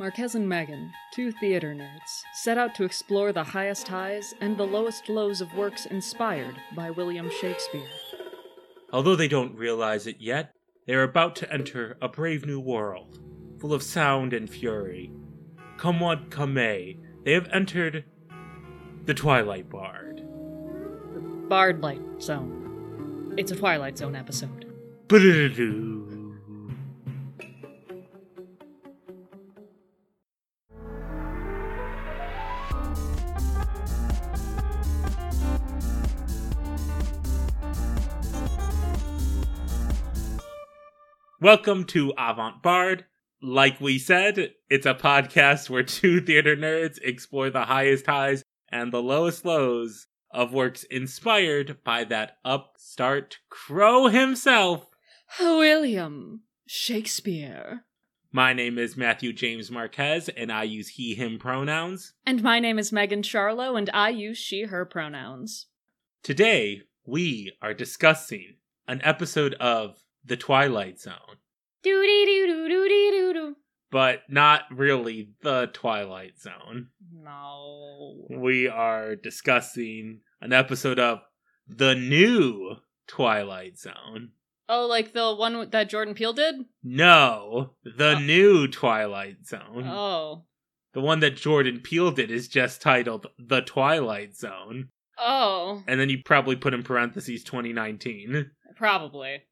Marquez and Megan, two theater nerds, set out to explore the highest highs and the lowest lows of works inspired by William Shakespeare. Although they don't realize it yet, they are about to enter a brave new world, full of sound and fury. Come what come may, they have entered the Twilight Bard. The Bard Light Zone. It's a Twilight Zone episode. Ba-da-da-doo. Welcome to Avant Bard. Like we said, it's a podcast where two theater nerds explore the highest highs and the lowest lows of works inspired by that upstart crow himself. William Shakespeare. My name is Matthew James Marquez, and I use he, him pronouns. And my name is Megan Charlo, and I use she, her pronouns. Today, we are discussing an episode of The Twilight Zone, Doo dee doo doo doo dee doo doo. but not really The Twilight Zone. No. We are discussing an episode of The New Twilight Zone. Oh, like the one that Jordan Peele did? No, The Oh. New Twilight Zone. Oh. The one that Jordan Peele did is just titled The Twilight Zone. Oh. And then you probably put in parentheses 2019. Probably.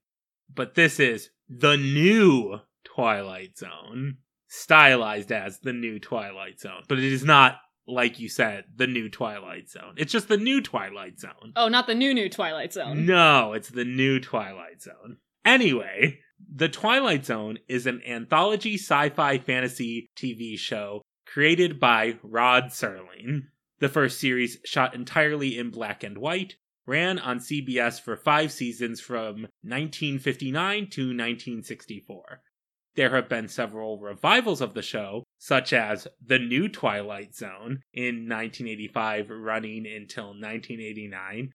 But this is The New Twilight Zone. Stylized as The New Twilight Zone. But it is not, like you said, The New Twilight Zone. It's just The New Twilight Zone. Oh, not the new new Twilight Zone. No, it's the new Twilight Zone. Anyway, The Twilight Zone is an anthology sci fi fantasy TV show created by Rod Serling. The first series, shot entirely in black and white, ran on CBS for five seasons from 1959 to 1964. There have been several revivals of the show, such as The New Twilight Zone in 1985, running until 1989,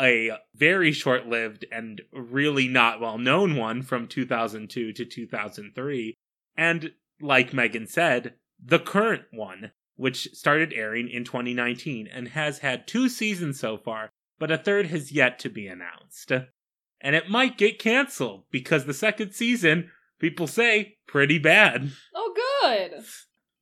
a very short lived and really not well known one from 2002 to 2003, and, like Megan said, the current one, which started airing in 2019 and has had two seasons so far, but a third has yet to be announced. And it might get canceled because the second season, people say, pretty bad. Oh, good.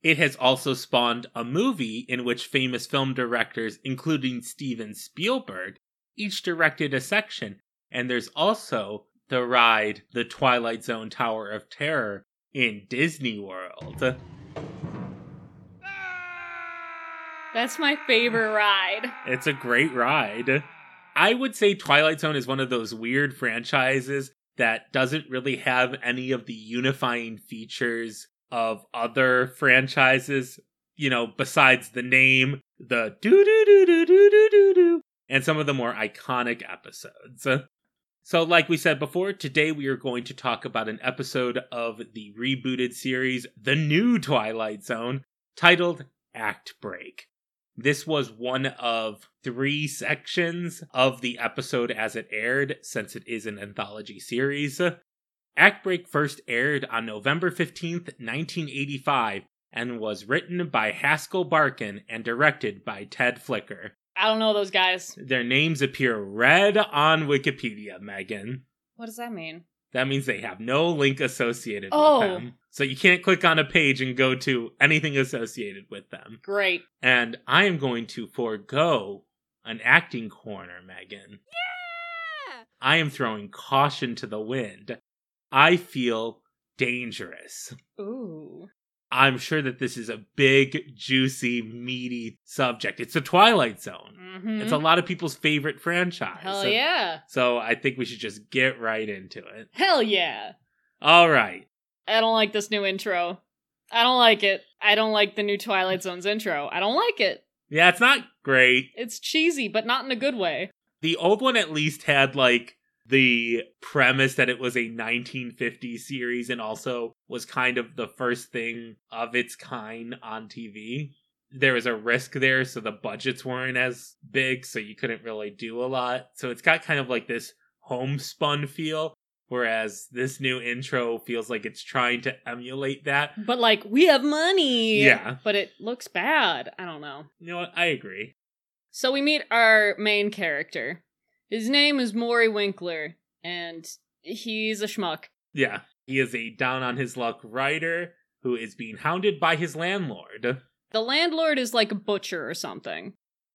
It has also spawned a movie in which famous film directors, including Steven Spielberg, each directed a section. And there's also the ride The Twilight Zone Tower of Terror in Disney World. That's my favorite ride. It's a great ride. I would say Twilight Zone is one of those weird franchises that doesn't really have any of the unifying features of other franchises, you know, besides the name, the doo doo doo doo doo doo doo doo, and some of the more iconic episodes. So, like we said before, today we are going to talk about an episode of the rebooted series, The New Twilight Zone, titled Act Break. This was one of three sections of the episode as it aired, since it is an anthology series. Act Break first aired on November 15th, 1985, and was written by Haskell Barkin and directed by Ted Flicker. I don't know those guys. Their names appear red on Wikipedia, Megan. What does that mean? That means they have no link associated Oh. with them. So you can't click on a page and go to anything associated with them. Great. And I am going to forego an acting corner, Megan. Yeah! I am throwing caution to the wind. I feel dangerous. Ooh. I'm sure that this is a big, juicy, meaty subject. It's the Twilight Zone. Mm-hmm. It's a lot of people's favorite franchise. Hell yeah. So I think we should just get right into it. Hell yeah. All right. I don't like this new intro. I don't like it. I don't like the new Twilight Zone's intro. I don't like it. Yeah, it's not great. It's cheesy, but not in a good way. The old one at least had like the premise that it was a 1950s series and also was kind of the first thing of its kind on TV. There was a risk there, so the budgets weren't as big, so you couldn't really do a lot. So it's got kind of like this homespun feel. Whereas this new intro feels like it's trying to emulate that. But like, we have money. Yeah. But it looks bad. I don't know. You know what? I agree. So we meet our main character. His name is Maury Winkler, and he's a schmuck. Yeah. He is a down on his luck writer who is being hounded by his landlord. The landlord is like a butcher or something.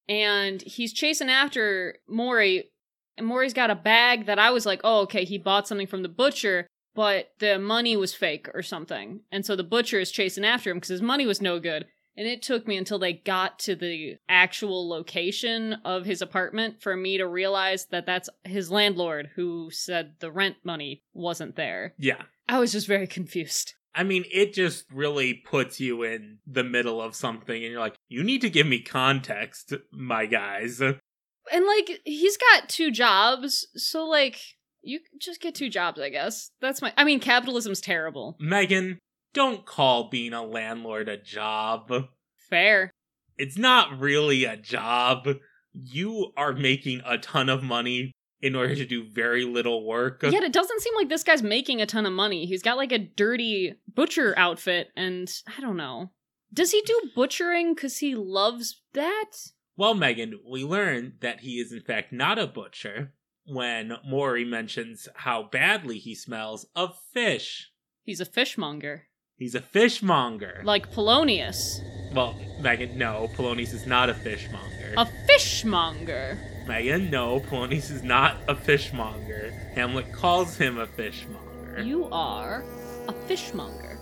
And he's chasing after Maury. And Maury's got a bag that I was like, oh, okay, he bought something from the butcher, but the money was fake or something. And so the butcher is chasing after him because his money was no good. And it took me until they got to the actual location of his apartment for me to realize that that's his landlord who said the rent money wasn't there. Yeah. I was just very confused. I mean, it just really puts you in the middle of something, and you're like, you need to give me context, my guys. And like he's got two jobs, so like you just get two jobs, I guess. That's my I mean capitalism's terrible. Megan, don't call being a landlord a job. Fair. It's not really a job. You are making a ton of money in order to do very little work. Yet it doesn't seem like this guy's making a ton of money. He's got like a dirty butcher outfit and I don't know. Does he do butchering cuz he loves that? Well, Megan, we learn that he is in fact not a butcher when Maury mentions how badly he smells of fish. He's a fishmonger. He's a fishmonger. Like Polonius. well, Megan, no, Polonius is not a fishmonger. A fishmonger. Megan, no, Polonius is not a fishmonger. Hamlet calls him a fishmonger. You are a fishmonger.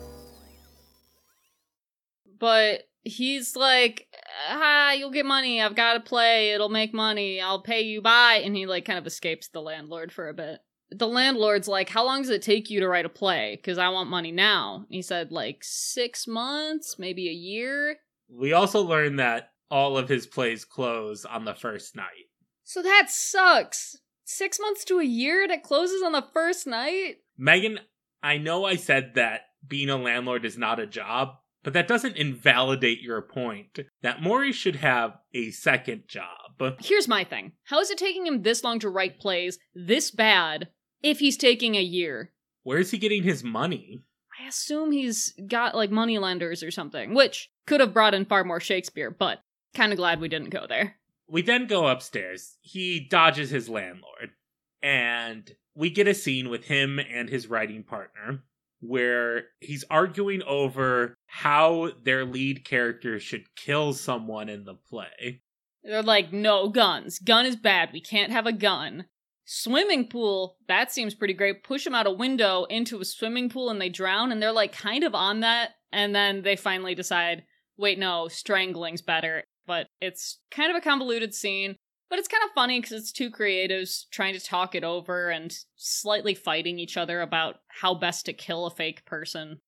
But he's like, ah, you'll get money. I've got to play. It'll make money. I'll pay you. Bye. And he like kind of escapes the landlord for a bit. The landlord's like, how long does it take you to write a play? Because I want money now. He said like six months, maybe a year. We also learned that all of his plays close on the first night. So that sucks. Six months to a year that closes on the first night? Megan, I know I said that being a landlord is not a job, but that doesn't invalidate your point that Maury should have a second job. Here's my thing. How is it taking him this long to write plays this bad if he's taking a year? Where's he getting his money? I assume he's got like money lenders or something, which could have brought in far more Shakespeare, but kind of glad we didn't go there. We then go upstairs. He dodges his landlord, and we get a scene with him and his writing partner where he's arguing over how their lead character should kill someone in the play. They're like, no guns. Gun is bad. We can't have a gun. Swimming pool, that seems pretty great. Push them out a window into a swimming pool and they drown, and they're like kind of on that. And then they finally decide, wait, no, strangling's better. But it's kind of a convoluted scene. But it's kind of funny because it's two creatives trying to talk it over and slightly fighting each other about how best to kill a fake person.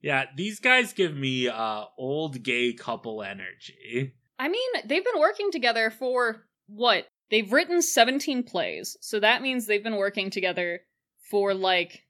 Yeah, these guys give me uh old gay couple energy. I mean, they've been working together for what? They've written 17 plays. So that means they've been working together for like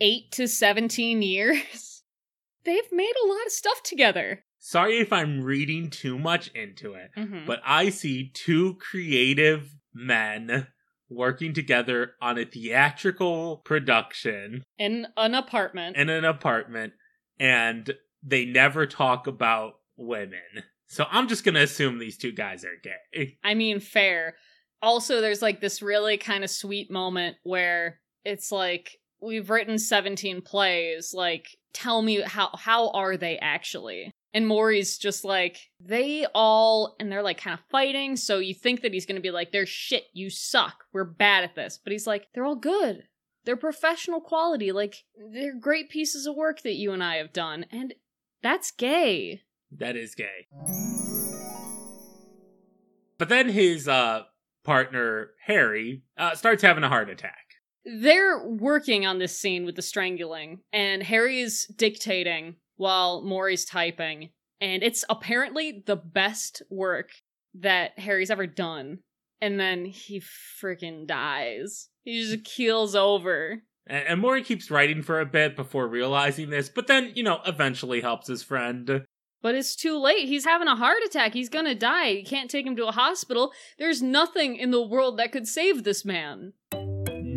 8 to 17 years. they've made a lot of stuff together. Sorry if I'm reading too much into it, Mhm. but I see two creative men working together on a theatrical production In an apartment. in an apartment and they never talk about women. So I'm just going to assume these two guys are gay. I mean, fair. Also, there's like this really kind of sweet moment where it's like, we've written 17 plays. Like, tell me how how are they actually? And Maury's just like, they all, and they're like kind of fighting. So you think that he's going to be like, they're shit. You suck. We're bad at this. But he's like, they're all good. They're professional quality. Like, they're great pieces of work that you and I have done. And that's gay. That is gay. But then his uh partner Harry uh starts having a heart attack. They're working on this scene with the strangling, and Harry's dictating while Maury's typing, and it's apparently the best work that Harry's ever done. And then he freaking dies. He just keels over. And, and Maury keeps writing for a bit before realizing this, but then, you know, eventually helps his friend. But it's too late. He's having a heart attack. He's gonna die. You can't take him to a hospital. There's nothing in the world that could save this man.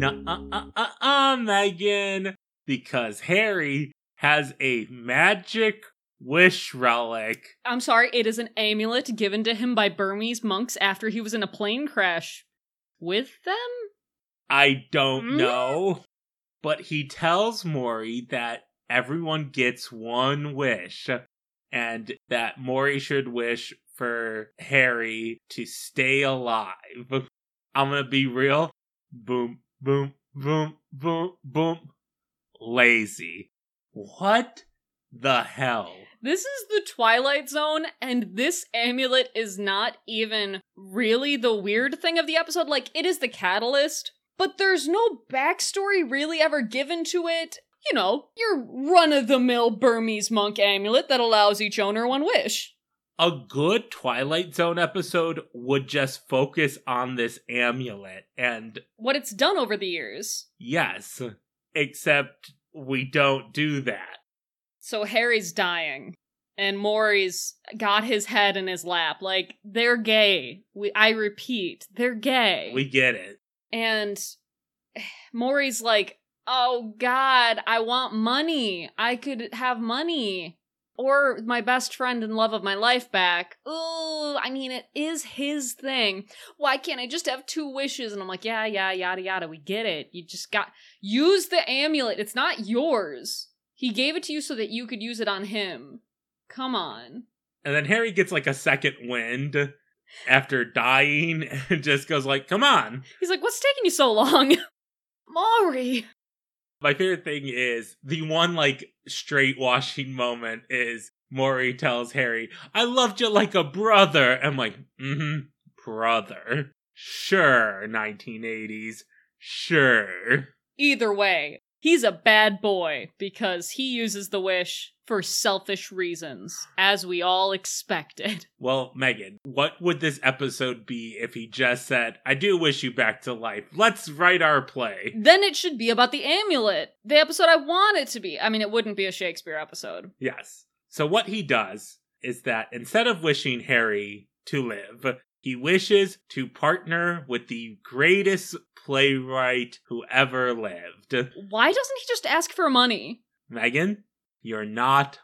Nuh-uh-uh-uh, Megan. Because Harry has a magic wish relic. I'm sorry, it is an amulet given to him by Burmese monks after he was in a plane crash with them? I don't Hmm? know. But he tells Maury that everyone gets one wish and that Maury should wish for Harry to stay alive. I'm gonna be real. Boom, boom, boom, boom, boom. Lazy. What the hell? This is the Twilight Zone, and this amulet is not even really the weird thing of the episode. Like, it is the catalyst, but there's no backstory really ever given to it. You know, your run of the mill Burmese monk amulet that allows each owner one wish. A good Twilight Zone episode would just focus on this amulet and What it's done over the years. yes, except we don't do that. So Harry's dying, and Maury's got his head in his lap. Like, they're gay. We, I repeat, they're gay. We get it. and Maury's like, "Oh God, I want money. I could have money." Or my best friend and love of my life back. Ooh, I mean, it is his thing. Why can't I just have two wishes? And I'm like, yeah, yeah, yada, yada. We get it. You just got. Use the amulet. It's not yours. He gave it to you so that you could use it on him. Come on. And then Harry gets like a second wind after dying and just goes like, "Come on." He's like, what's taking you so long? Maury. My favorite thing is the one like straight washing moment is Maury tells Harry, "I loved you like a brother." I'm like, "Mhm, brother. Sure, 1980s. Sure." Either way, he's a bad boy because he uses the wish for selfish reasons, as we all expected. Well, Megan, what would this episode be if he just said, I do wish you back to life. Let's write our play. Then it should be about the amulet, the episode I want it to be. I mean, it wouldn't be a Shakespeare episode. Yes. So what he does is that instead of wishing Harry to live, he wishes to partner with the greatest playwright who ever lived. Why doesn't he just ask for money? Megan, you're not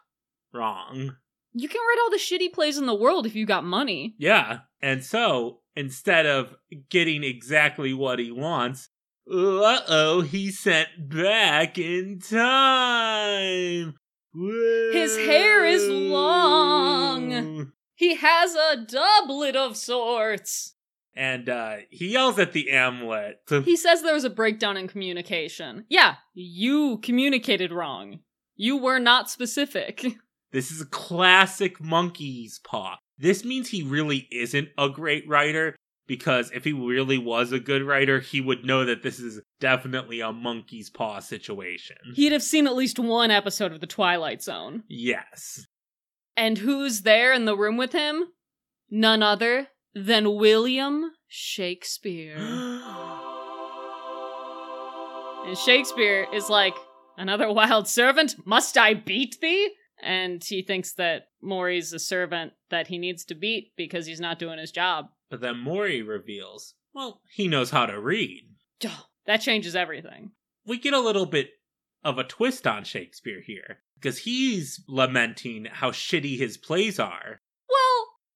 wrong. You can write all the shitty plays in the world if you got money. Yeah. And so, instead of getting exactly what he wants, uh oh, he sent back in time. His hair is long. He has a doublet of sorts. And uh, he yells at the amulet. He says there was a breakdown in communication. Yeah, you communicated wrong. You were not specific. This is a classic monkey's paw. This means he really isn't a great writer because if he really was a good writer, he would know that this is definitely a monkey's paw situation. He'd have seen at least one episode of The Twilight Zone. yes. And who's there in the room with him? None other than William Shakespeare. And Shakespeare is like, Another wild servant? Must I beat thee? And he thinks that Maury's a servant that he needs to beat because he's not doing his job. But then Maury reveals, well, he knows how to read. Duh, That changes everything. We get a little bit of a twist on Shakespeare here because he's lamenting how shitty his plays are.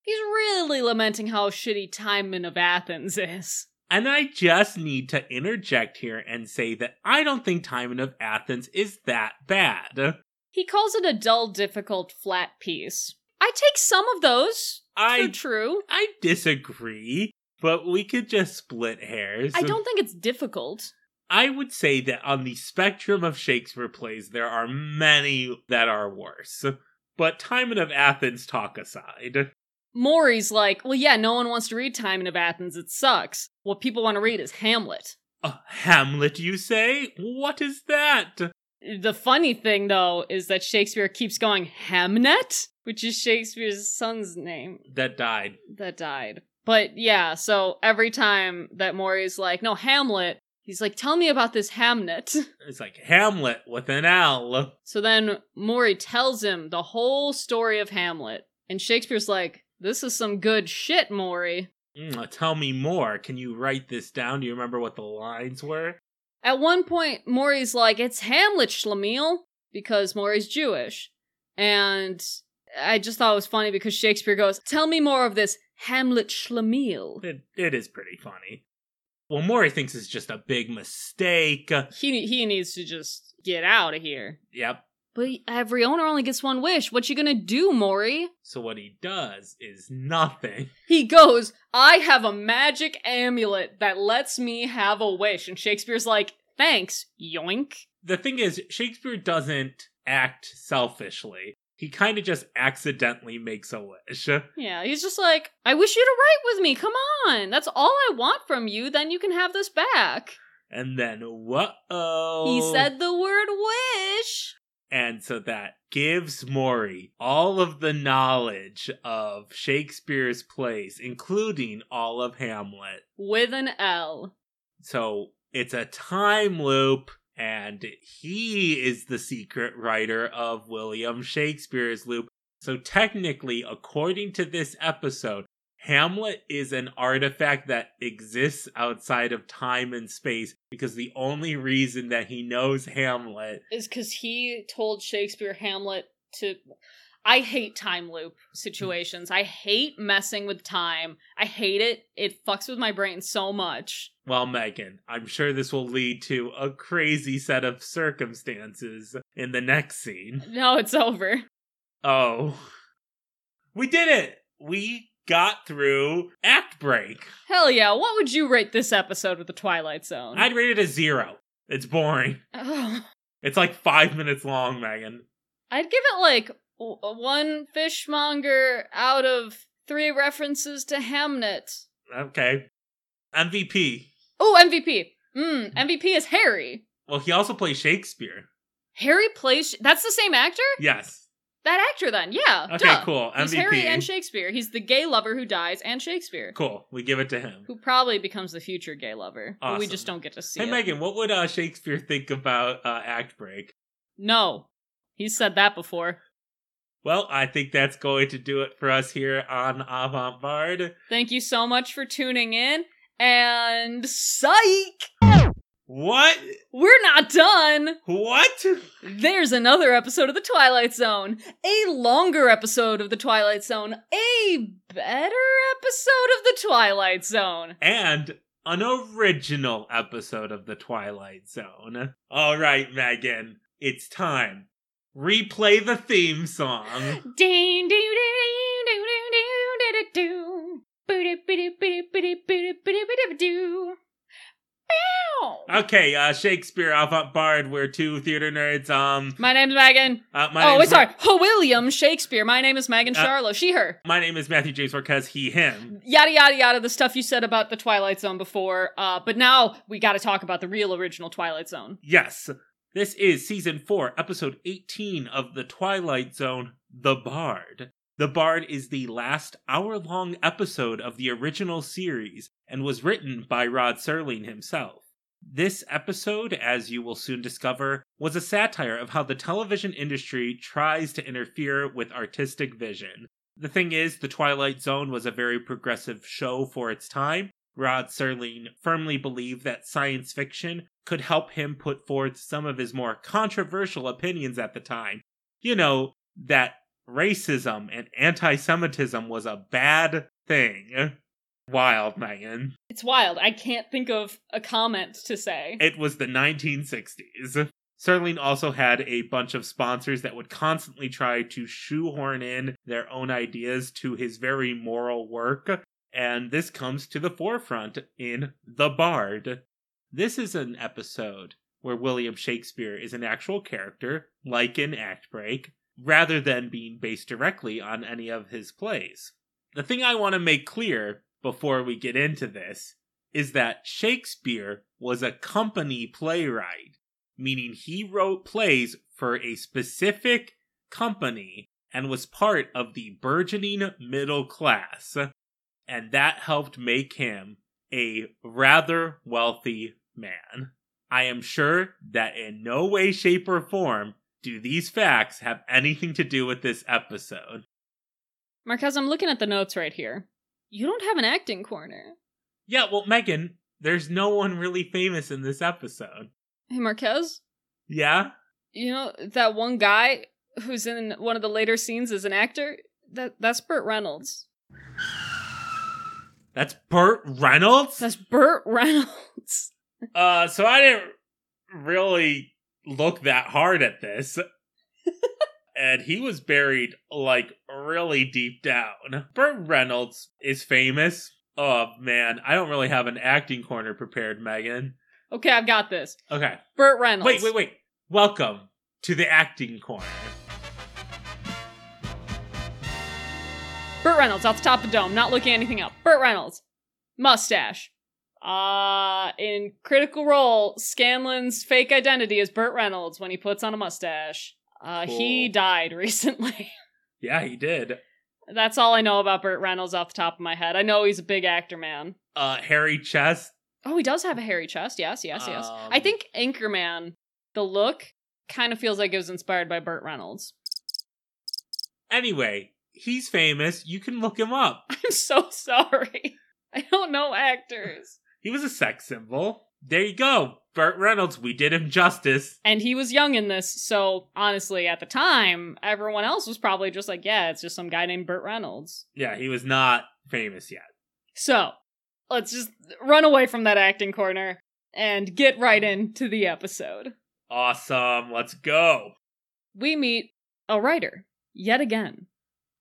He's really lamenting how shitty Timon of Athens is. And I just need to interject here and say that I don't think Timon of Athens is that bad. He calls it a dull, difficult, flat piece. I take some of those I true. I disagree, but we could just split hairs. I don't think it's difficult. I would say that on the spectrum of Shakespeare plays, there are many that are worse. But Timon of Athens talk aside. Maury's like, well, yeah, no one wants to read Timon of Athens. It sucks. What people want to read is Hamlet. Uh, Hamlet, you say? What is that? The funny thing, though, is that Shakespeare keeps going Hamnet, which is Shakespeare's son's name That died. that died. But yeah, so every time that Maury's like, no, Hamlet, he's like, tell me about this Hamnet. It's like Hamlet with an L. So then Maury tells him the whole story of Hamlet. And Shakespeare's like, this is some good shit, Maury. Mm, tell me more. Can you write this down? Do you remember what the lines were? At one point, Maury's like, it's Hamlet, Schlemiel, because Maury's Jewish. And I just thought it was funny because Shakespeare goes, tell me more of this Hamlet Schlemiel. It, it is pretty funny. Well, Maury thinks it's just a big mistake. He, he needs to just get out of here. Yep. But every owner only gets one wish. What you gonna do, Maury? So what he does is nothing. He goes, I have a magic amulet that lets me have a wish. And Shakespeare's like, thanks, yoink. The thing is, Shakespeare doesn't act selfishly. He kind of just accidentally makes a wish. Yeah, he's just like, I wish you to write with me. Come on. That's all I want from you. Then you can have this back. And then, whoa. He said the word wish. And so that gives Maury all of the knowledge of Shakespeare's plays, including all of Hamlet. With an L. So it's a time loop, and he is the secret writer of William Shakespeare's loop. So technically, according to this episode, Hamlet is an artifact that exists outside of time and space because the only reason that he knows Hamlet is because he told Shakespeare Hamlet to. I hate time loop situations. I hate messing with time. I hate it. It fucks with my brain so much. Well, Megan, I'm sure this will lead to a crazy set of circumstances in the next scene. No, it's over. Oh. We did it! We got through Act Break. Hell yeah. What would you rate this episode of The Twilight Zone? I'd rate it a zero. It's boring. Oh, It's like five minutes long, Megan. I'd give it like w- one fishmonger out of three references to Hamnet. Okay. MVP. Oh, MVP. Mm, MVP is Harry. Well, he also plays Shakespeare. Harry plays. That's the same actor? Yes. That actor, then. Yeah. Okay, duh. cool. He's Harry and Shakespeare. He's the gay lover who dies, and Shakespeare, Cool. We give it to him. who probably becomes the future gay lover. But we Awesome. just don't get to see Hey, it. Megan, what would uh, Shakespeare think about uh, Act Break? No. He's said that before. Well, I think that's going to do it for us here on Avant Bard. Thank you so much for tuning in. And psych! What? We're not done! What? There's another episode of The Twilight Zone. A longer episode of The Twilight Zone. A better episode of The Twilight Zone. And an original episode of The Twilight Zone. All right, Megan, it's time. Replay the theme song. Ding, ding, ding, ding, ding, ding, ding, ding. Booty, booty, Okay, uh, Shakespeare Avant Bard. We're two theater nerds. Um, My name's Megan. uh, my oh, wait, sorry. Oh, William Shakespeare. My name is Megan Uh, Charlo. She, her. My name is Matthew James Marquez. He, him. Yada, yada, yada. The stuff you said about the Twilight Zone before. Uh, but now we gotta talk about the real original Twilight Zone. Yes, this is season four, episode eighteen of The Twilight Zone. The Bard. The Bard is the last hour-long episode of the original series and was written by Rod Serling himself. This episode, as you will soon discover, was a satire of how the television industry tries to interfere with artistic vision. The thing is, The Twilight Zone was a very progressive show for its time. Rod Serling firmly believed that science fiction could help him put forth some of his more controversial opinions at the time. You know, that racism and anti Semitism was a bad thing. Wild, Megan. It's wild. I can't think of a comment to say. It was the 1960s. Serling also had a bunch of sponsors that would constantly try to shoehorn in their own ideas to his very moral work, and this comes to the forefront in The Bard. This is an episode where William Shakespeare is an actual character, like in Act Break, rather than being based directly on any of his plays. The thing I want to make clear before we get into this is that Shakespeare was a company playwright, meaning he wrote plays for a specific company and was part of the burgeoning middle class. And that helped make him a rather wealthy man. I am sure that in no way, shape, or form do these facts have anything to do with this episode. Marquez, I'm looking at the notes right here. You don't have an acting corner. Yeah, well, Megan, There's no one really famous in this episode. Hey, Marquez, Yeah? you know that one guy who's in one of the later scenes as an actor? That that's Burt Reynolds. That's Burt Reynolds? That's Burt Reynolds. Uh, so I didn't really look that hard at this. and he was buried, like, really deep down. Burt Reynolds is famous. Oh, man. I don't really have an acting corner prepared, Megan. Okay, I've got this. Okay. Burt Reynolds. Wait, wait, wait. Welcome to the acting corner. Burt Reynolds off the top of the dome, not looking anything up. Burt Reynolds. Mustache. Uh in critical role, Scanlan's fake identity is Burt Reynolds when he puts on a mustache. Uh he died recently. Yeah, he did. That's all I know about Burt Reynolds off the top of my head. I know he's a big actor, man. Uh, hairy chest. Oh, he does have a hairy chest. Yes, yes, yes. I Um, think Anchorman, the look, kind of feels like it was inspired by Burt Reynolds. Anyway, he's famous. You can look him up. I'm so sorry. I don't know actors. He was a sex symbol. There you go. Burt Reynolds, we did him justice. And he was young in this, so honestly, at the time, everyone else was probably just like, yeah, it's just some guy named Burt Reynolds. Yeah, he was not famous yet. So, let's just run away from that acting corner and get right into the episode. Awesome. Let's go. We meet a writer, yet again.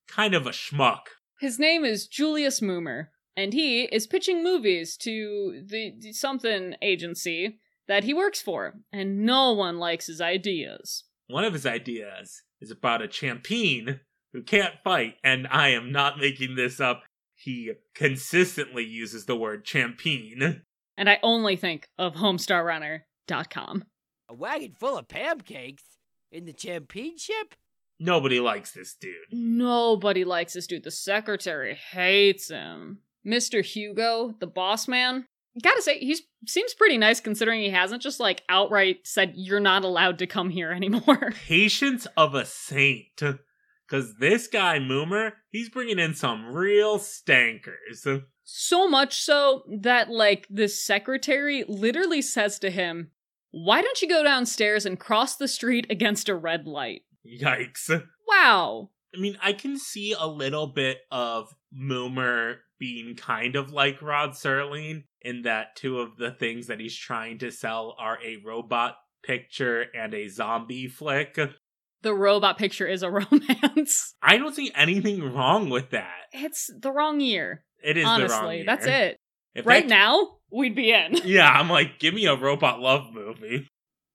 Kind of a schmuck. His name is Julius Moomer, and he is pitching movies to the, the something agency that he works for, and no one likes his ideas. One of his ideas is about a champion who can't fight, and I am not making this up. He consistently uses the word champion. And I only think of HomestarRunner.com. A wagon full of pancakes? In the championship? Nobody likes this dude. Nobody likes this dude. The secretary hates him. Mr. Hugo, the boss man, gotta say, he seems pretty nice considering he hasn't just like outright said, You're not allowed to come here anymore. Patience of a saint. Because this guy, Moomer, he's bringing in some real stankers. So much so that, like, this secretary literally says to him, Why don't you go downstairs and cross the street against a red light? Yikes. Wow. I mean, I can see a little bit of Moomer being kind of like Rod Serling in that two of the things that he's trying to sell are a robot picture and a zombie flick. The robot picture is a romance. I don't see anything wrong with that. It's the wrong year. It is the wrong Honestly, that's it. If right that- now, we'd be in. Yeah, I'm like, give me a robot love movie.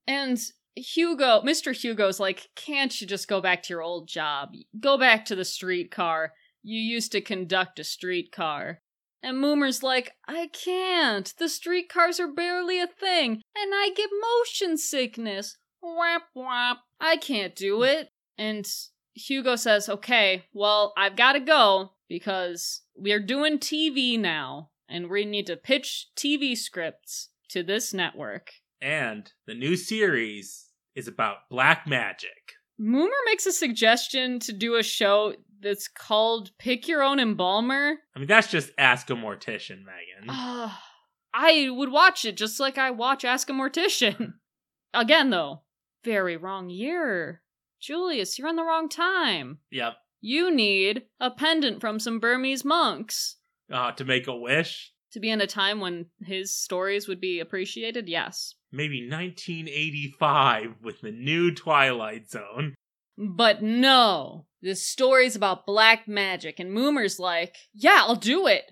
And Hugo, Mr. Hugo's like, can't you just go back to your old job? Go back to the streetcar. You used to conduct a streetcar. And Moomer's like, I can't. The streetcars are barely a thing, and I get motion sickness. Whap whap. I can't do hmm. it. And Hugo says, okay, well, I've got to go because we're doing TV now, and we need to pitch TV scripts to this network. And the new series is about black magic. Moomer makes a suggestion to do a show that's called Pick Your Own Embalmer. I mean, that's just Ask a Mortician, Megan. Ah, I would watch it just like I watch Ask a Mortician. Again, though, very wrong year. Julius, you're in the wrong time. Yep. You need a pendant from some Burmese monks. Uh, to make a wish. To be in a time when his stories would be appreciated, yes. Maybe 1985 with the new Twilight Zone. But no, this story's about black magic, and Moomer's like, yeah, I'll do it.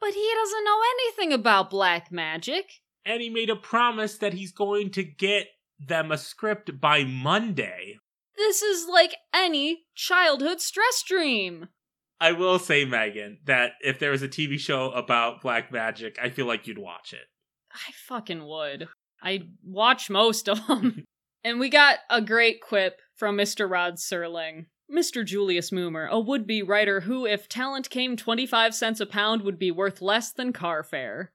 But he doesn't know anything about black magic. And he made a promise that he's going to get them a script by Monday. This is like any childhood stress dream. I will say, Megan, that if there was a TV show about black magic, I feel like you'd watch it. I fucking would. I watch most of them. and we got a great quip from Mr. Rod Serling. Mr. Julius Moomer, a would be writer who, if talent came 25 cents a pound, would be worth less than car fare.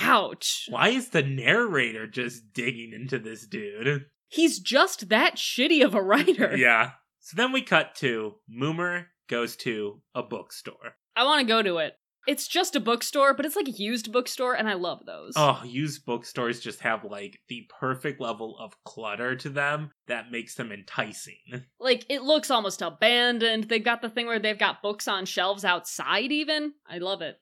Ouch. Why is the narrator just digging into this dude? He's just that shitty of a writer. yeah. So then we cut to Moomer goes to a bookstore. I want to go to it. It's just a bookstore, but it's like a used bookstore, and I love those. Oh, used bookstores just have like the perfect level of clutter to them that makes them enticing. Like it looks almost abandoned. They've got the thing where they've got books on shelves outside, even. I love it.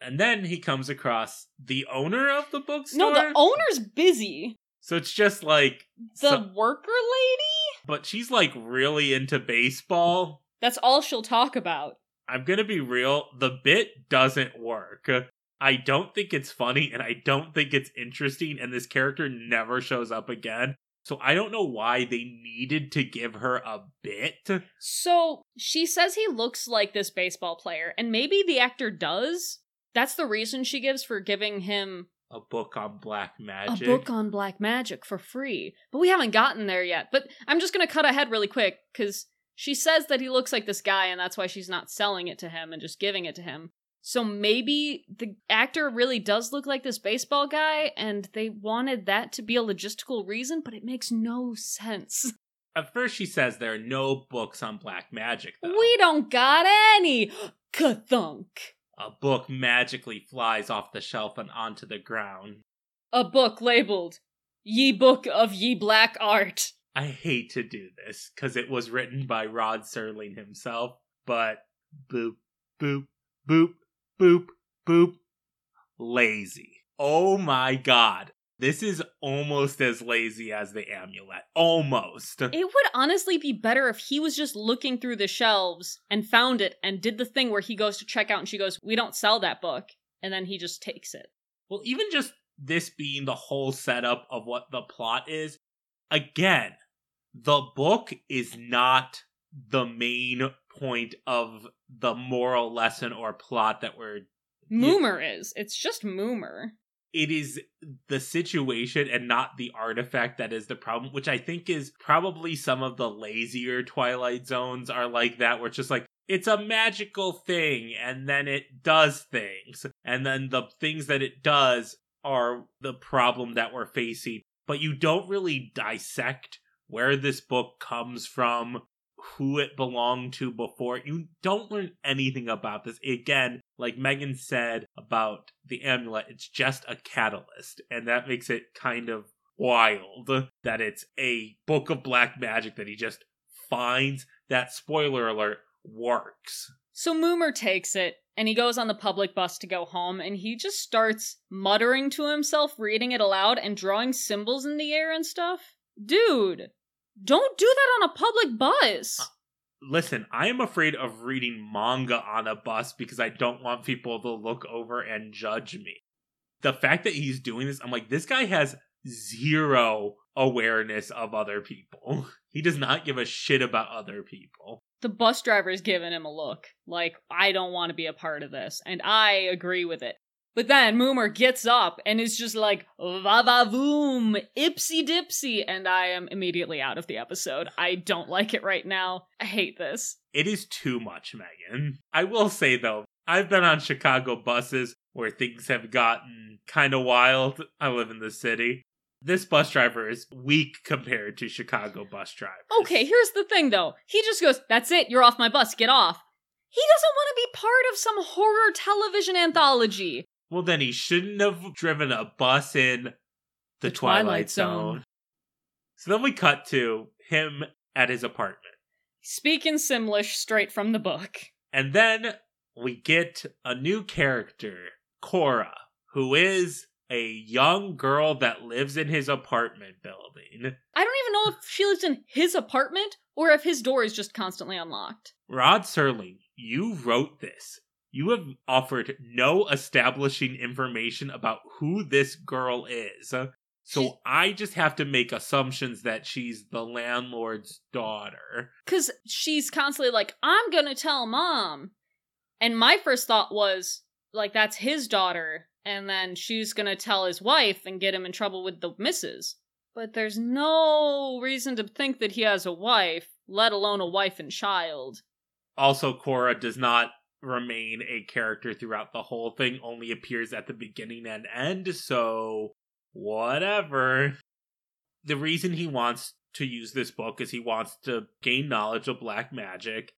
And then he comes across the owner of the bookstore. No, the owner's busy. so it's just like The so- worker lady? but she's like really into baseball. That's all she'll talk about. I'm gonna be real, the bit doesn't work. I don't think it's funny and I don't think it's interesting, and this character never shows up again. So I don't know why they needed to give her a bit. So she says he looks like this baseball player, and maybe the actor does. That's the reason she gives for giving him A book on black magic. a book on black magic for free. But we haven't gotten there yet. But I'm just going to cut ahead really quick because she says that he looks like this guy, and that's why she's not selling it to him and just giving it to him. So maybe the actor really does look like this baseball guy, and they wanted that to be a logistical reason, but it makes no sense. At first, she says there are no books on black magic, though. We don't got any. Kathunk. A book magically flies off the shelf and onto the ground. A book labeled Ye Book of Ye Black Art. I hate to do this because it was written by Rod Serling himself, but boop, boop, boop, boop, boop. Lazy. Oh my god. This is almost as lazy as the amulet. Almost. It would honestly be better if he was just looking through the shelves and found it and did the thing where he goes to check out and she goes, We don't sell that book. And then he just takes it. Well, even just this being the whole setup of what the plot is, again, the book is not the main point of the moral lesson or plot that we're Moomer is. It's just Moomer. it is the situation and not the artifact that is the problem, which I think is probably some of the lazier Twilight Zones are like that, where it's just like, it's a magical thing, and then it does things. And then the things that it does are the problem that we're facing. But you don't really dissect where this book comes from, who it belonged to before. You don't learn anything about this. Again, like Megan said about the amulet, it's just a catalyst, and that makes it kind of wild that it's a book of black magic that he just finds that spoiler alert works. So Moomer takes it and he goes on the public bus to go home and he just starts muttering to himself, reading it aloud and drawing symbols in the air and stuff. Dude, don't do that on a public bus. Uh, listen, I am afraid of reading manga on a bus because I don't want people to look over and judge me. The fact that he's doing this, I'm like, this guy has zero awareness of other people. He does not give a shit about other people. The bus driver's giving him a look, like, I don't want to be a part of this, and I agree with it. But then Moomer gets up and is just like, va va voom, ipsy dipsy, and I am immediately out of the episode. I don't like it right now. I hate this. It is too much, Megan. I will say though, I've been on Chicago buses where things have gotten kind of wild. I live in the city. This bus driver is weak compared to Chicago bus drivers. Okay, here's the thing though. He just goes, That's it, you're off my bus, get off. He doesn't want to be part of some horror television anthology. Well, then he shouldn't have driven a bus in the, The Twilight, Twilight Zone. Zone. So then we cut to him at his apartment. Speaking Simlish straight from the book. And then we get a new character, Cora, who is a young girl that lives in his apartment building. I don't even know if she lives in his apartment or if his door is just constantly unlocked. Rod Serling, you wrote this. You have offered no establishing information about who this girl is. So I just have to make assumptions that she's the landlord's daughter. Because she's constantly like, I'm gonna tell mom. And my first thought was, like, that's his daughter, and then she's gonna tell his wife and get him in trouble with the missus. But there's no reason to think that he has a wife, let alone a wife and child. Also, Cora does not remain a character throughout the whole thing, only appears at the beginning and end, so whatever. The reason he wants to use this book is he wants to gain knowledge of black magic.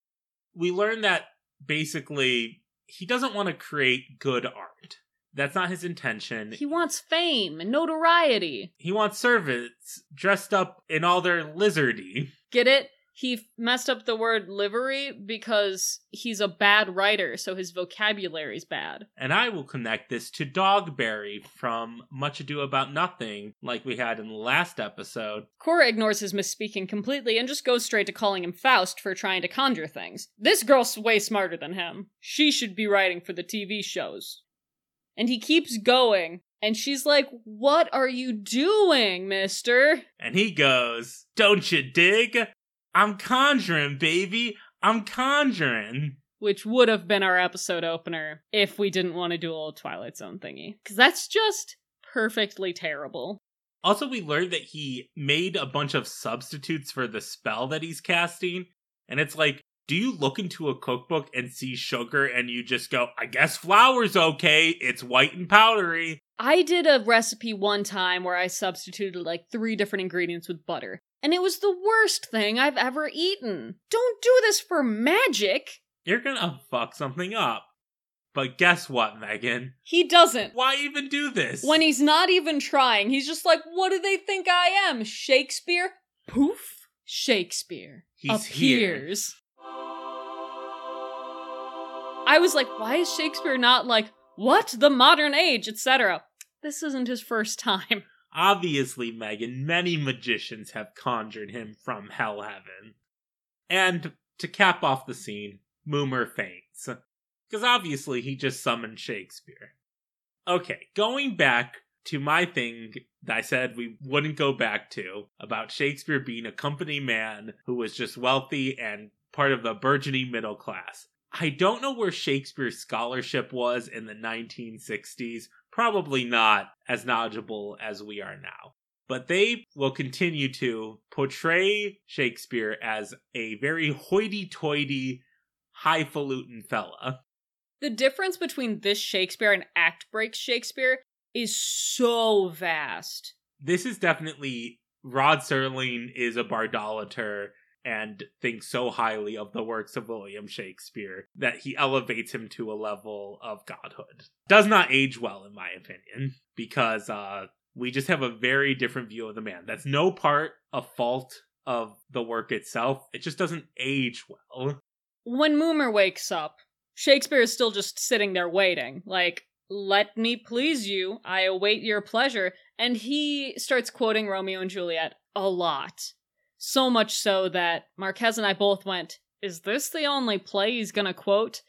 We learn that basically he doesn't want to create good art. That's not his intention. He wants fame and notoriety. He wants servants dressed up in all their lizardy. Get it? He f- messed up the word livery because he's a bad writer, so his vocabulary's bad. And I will connect this to Dogberry from Much Ado About Nothing, like we had in the last episode. Cora ignores his misspeaking completely and just goes straight to calling him Faust for trying to conjure things. This girl's way smarter than him. She should be writing for the TV shows. And he keeps going, and she's like, What are you doing, mister? And he goes, Don't you dig? I'm conjuring, baby. I'm conjuring. Which would have been our episode opener if we didn't want to do a little Twilight Zone thingy. Because that's just perfectly terrible. Also, we learned that he made a bunch of substitutes for the spell that he's casting. And it's like, do you look into a cookbook and see sugar and you just go, I guess flour's okay. It's white and powdery. I did a recipe one time where I substituted like three different ingredients with butter, and it was the worst thing I've ever eaten. Don't do this for magic! You're gonna fuck something up. But guess what, Megan? He doesn't. Why even do this? When he's not even trying, he's just like, what do they think I am? Shakespeare? Poof. Shakespeare He's here. appears. I was like, why is Shakespeare not like, what? The modern age, etc. This isn't his first time. Obviously, Megan, many magicians have conjured him from hell heaven. And to cap off the scene, Moomer faints. Because obviously he just summoned Shakespeare. Okay, going back to my thing that I said we wouldn't go back to about Shakespeare being a company man who was just wealthy and part of the burgeoning middle class. I don't know where Shakespeare's scholarship was in the 1960s, probably not as knowledgeable as we are now. But they will continue to portray Shakespeare as a very hoity toity, highfalutin fella. The difference between this Shakespeare and Act Break Shakespeare is so vast. This is definitely Rod Serling is a bardolater and thinks so highly of the works of William Shakespeare that he elevates him to a level of godhood. Does not age well, in my opinion, because uh, we just have a very different view of the man. That's no part of fault of the work itself. It just doesn't age well. When Moomer wakes up, Shakespeare is still just sitting there waiting, like, let me please you, I await your pleasure. And he starts quoting Romeo and Juliet a lot. So much so that Marquez and I both went, Is this the only play he's gonna quote?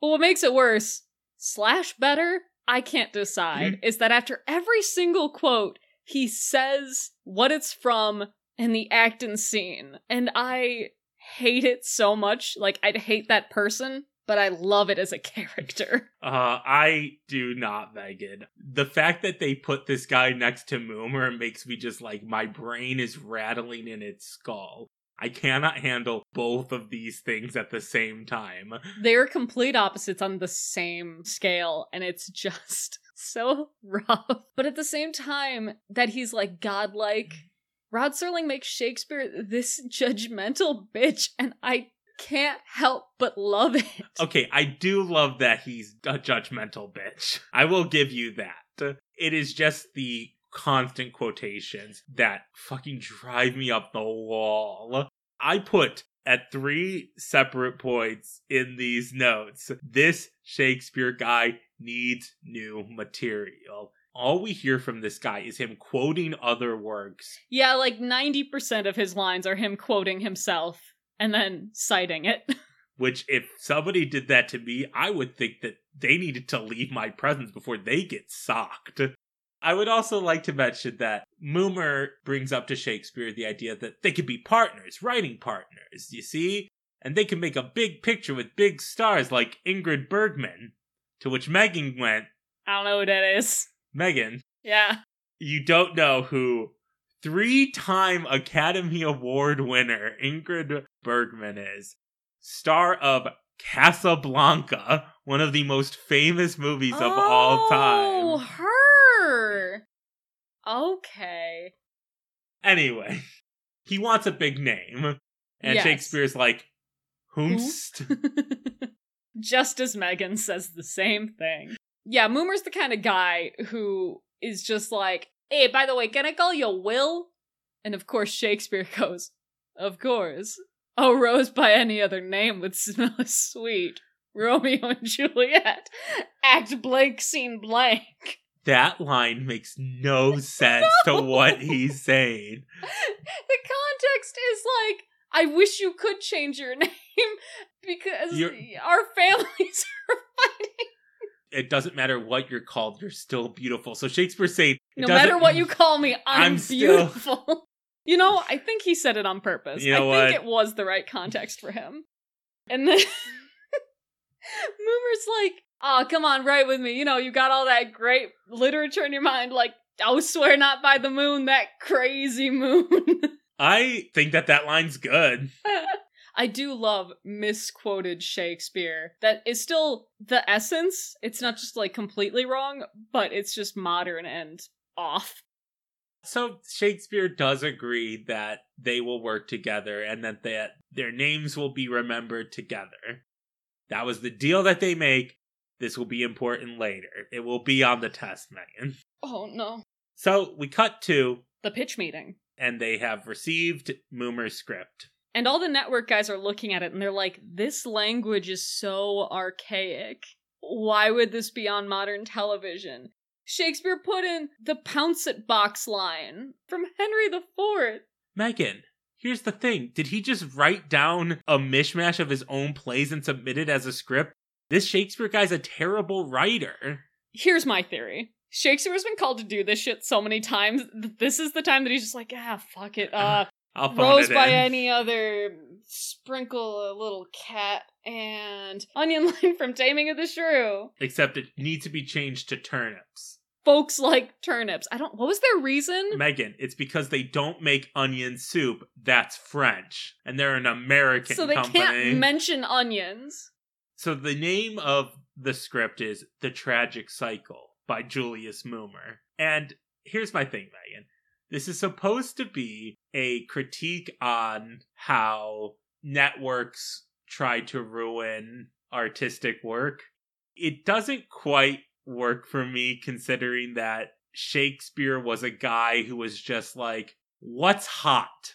But what makes it worse, slash better, I can't decide, mm-hmm. is that after every single quote, he says what it's from and the act and scene. And I hate it so much. Like, I'd hate that person, but I love it as a character. Uh, I do not, Megan. The fact that they put this guy next to Moomer makes me just like my brain is rattling in its skull. I cannot handle both of these things at the same time. They're complete opposites on the same scale, and it's just so rough. But at the same time, that he's like godlike, Rod Serling makes Shakespeare this judgmental bitch, and I can't help but love it. Okay, I do love that he's a judgmental bitch. I will give you that. It is just the constant quotations that fucking drive me up the wall. I put at three separate points in these notes this Shakespeare guy needs new material. All we hear from this guy is him quoting other works. Yeah, like 90% of his lines are him quoting himself and then citing it. Which, if somebody did that to me, I would think that they needed to leave my presence before they get socked. I would also like to mention that Moomer brings up to Shakespeare the idea that they could be partners, writing partners, you see? And they can make a big picture with big stars like Ingrid Bergman. To which Megan went, I don't know who that is. Megan, Yeah. you don't know who three time Academy Award winner Ingrid Bergman is. Star of Casablanca, one of the most famous movies of all oh, time. Oh, her. Okay. Anyway, he wants a big name. And Yes. Shakespeare's like, Who? whomst? Just as Megan says the same thing. Yeah, Moomer's the kind of guy who is just like, hey, by the way, can I call you Will? And of course, Shakespeare goes, of course. Oh, Rose by any other name would smell as sweet. Romeo and Juliet. Act blank, scene blank. That line makes no sense to what he's saying. the context is like, I wish you could change your name because You're- our families are fighting. It doesn't matter what you're called, you're still beautiful. So Shakespeare's saying, No matter what you call me, I'm, I'm still- beautiful. you know, I think he said it on purpose. You know I think what? it was the right context for him. And then Moomer's like, oh, come on, write with me. You know, you got all that great literature in your mind, like, oh, swear not by the moon, that crazy moon. I think that that line's good. I do love misquoted Shakespeare. That is still the essence. It's not just like completely wrong, but it's just modern and off. So Shakespeare does agree that they will work together and that that their names will be remembered together. That was the deal that they make. This will be important later. It will be on the test, Megan. Oh no. So we cut to, The pitch meeting. and they have received Moomer's script. And all the network guys are looking at it and they're like, this language is so archaic. Why would this be on modern television? Shakespeare put in the pouncet box line from Henry IV. Megan, here's the thing. Did he just write down a mishmash of his own plays and submit it as a script? This Shakespeare guy's a terrible writer. Here's my theory. Shakespeare's been called to do this shit so many times. This is the time that he's just like, ah, fuck it. Uh, I'll Rose it by in. any other, sprinkle a little cat, and onion line from Taming of the Shrew. Except it needs to be changed to turnips. Folks like turnips. I don't. What was their reason? Megan, it's because they don't make onion soup. That's French. And they're an American So they company. can't mention onions. so the name of the script is The Tragic Cycle by Julius Moomer. And here's my thing, Megan. This is supposed to be a critique on how networks try to ruin artistic work. It doesn't quite work for me considering that Shakespeare was a guy who was just like, what's hot?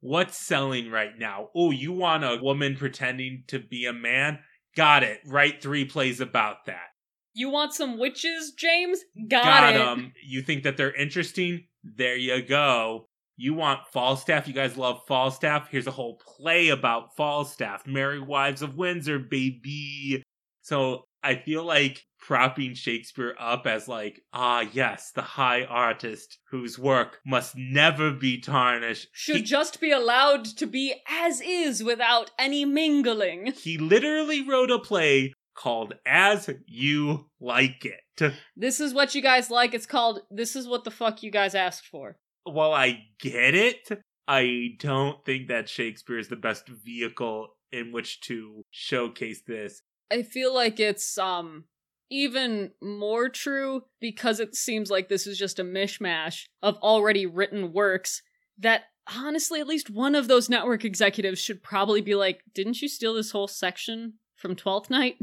What's selling right now? Oh, you want a woman pretending to be a man? Got it. Write three plays about that. You want some witches, James? Got, Got it. them. You think that they're interesting? There you go. You want Falstaff? You guys love Falstaff? Here's a whole play about Falstaff. Merry Wives of Windsor, baby. So I feel like propping Shakespeare up as like, ah, yes, the high artist whose work must never be tarnished. Should He- just be allowed to be as is without any mingling. he literally wrote a play called As You Like It. This is what you guys like. It's called This is what the fuck you guys asked for. while I get it, I don't think that Shakespeare is the best vehicle in which to showcase this. I feel like it's um even more true because it seems like this is just a mishmash of already written works that honestly at least one of those network executives should probably be like, "Didn't you steal this whole section from 12th Night?"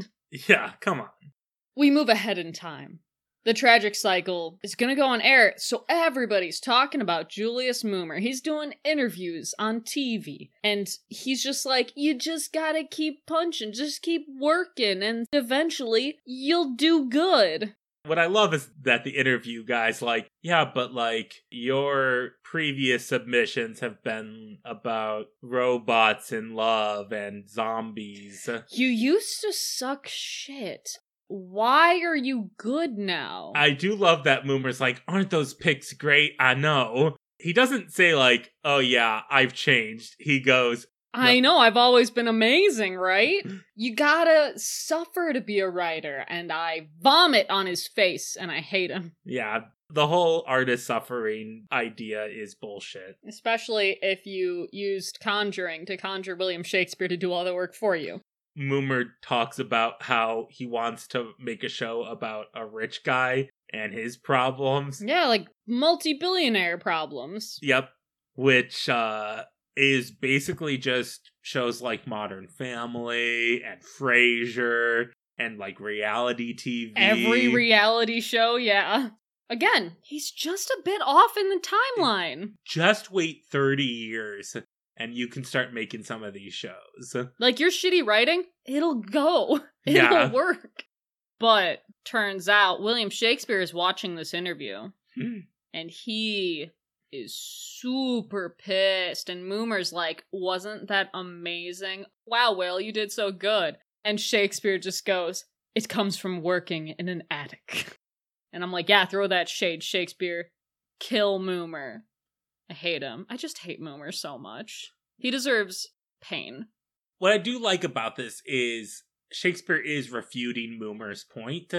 Yeah, come on. We move ahead in time. The tragic cycle is going to go on air, so everybody's talking about Julius Moomer. He's doing interviews on TV, and he's just like, You just gotta keep punching, just keep working, and eventually you'll do good. What I love is that the interview guy's like, yeah, but like your previous submissions have been about robots in love and zombies. You used to suck shit. Why are you good now? I do love that Moomer's like, aren't those pics great? I know. He doesn't say like, oh yeah, I've changed. He goes, I know, I've always been amazing, right? You gotta suffer to be a writer, and I vomit on his face, and I hate him. Yeah, the whole artist suffering idea is bullshit. Especially if you used conjuring to conjure William Shakespeare to do all the work for you. Moomer talks about how he wants to make a show about a rich guy and his problems. Yeah, like multi billionaire problems. Yep. Which uh is basically just shows like Modern Family and Frasier and like reality TV. Every reality show, yeah. Again, he's just a bit off in the timeline. just wait 30 years and you can start making some of these shows. Like your shitty writing, it'll go. It'll Yeah. work. But turns out William Shakespeare is watching this interview Hmm. and he is super pissed. And Moomer's like, Wasn't that amazing? Wow, Will, you did so good. And Shakespeare just goes, It comes from working in an attic. And I'm like, Yeah, throw that shade, Shakespeare. Kill Moomer. I hate him. I just hate Moomer so much. He deserves pain. What I do like about this is Shakespeare is refuting Moomer's point.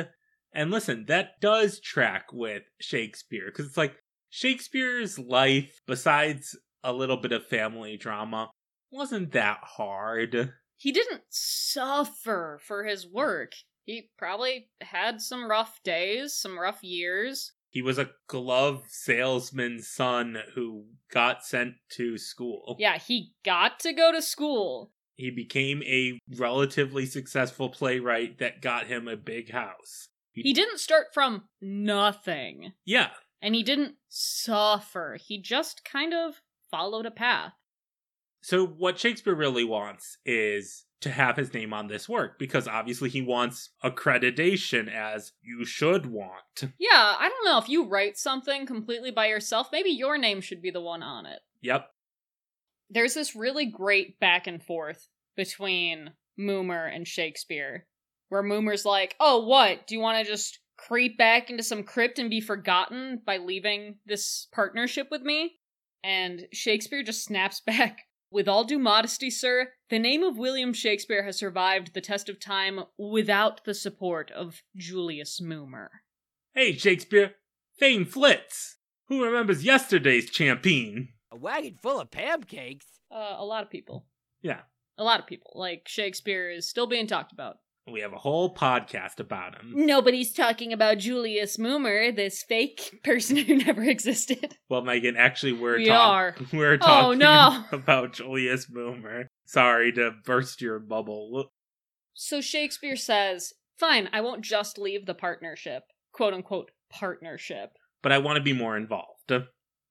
And listen, that does track with Shakespeare because it's like Shakespeare's life, besides a little bit of family drama, wasn't that hard. he didn't suffer for his work. He probably had some rough days, some rough years. He was a glove salesman's son who got sent to school. Yeah, he got to go to school. He became a relatively successful playwright that got him a big house. He didn't start from nothing. Yeah, And he didn't suffer. He just kind of followed a path. So what Shakespeare really wants is to have his name on this work because obviously he wants accreditation as you should want. Yeah, I don't know if you write something completely by yourself, maybe your name should be the one on it. Yep. there's this really great back and forth between Moomer and Shakespeare, where Moomer's like, "Oh, what? Do you want to just creep back into some crypt and be forgotten by leaving this partnership with me?" And Shakespeare just snaps back, "With all due modesty, sir, the name of William Shakespeare has survived the test of time without the support of Julius Moomer." Hey Shakespeare, fame flits. Who remembers yesterday's champion? A wagon full of pancakes? Uh, a lot of people. Yeah. A lot of people. Like Shakespeare is still being talked about. We have a whole podcast about him. Nobody's talking about Julius Moomer, this fake person who never existed. Well, Megan, actually, we're We talk- are. we're Oh, talking no. about Julius Moomer. Sorry to burst your bubble. So Shakespeare says, Fine, I won't just leave the partnership. Quote unquote partnership. But I want to be more involved.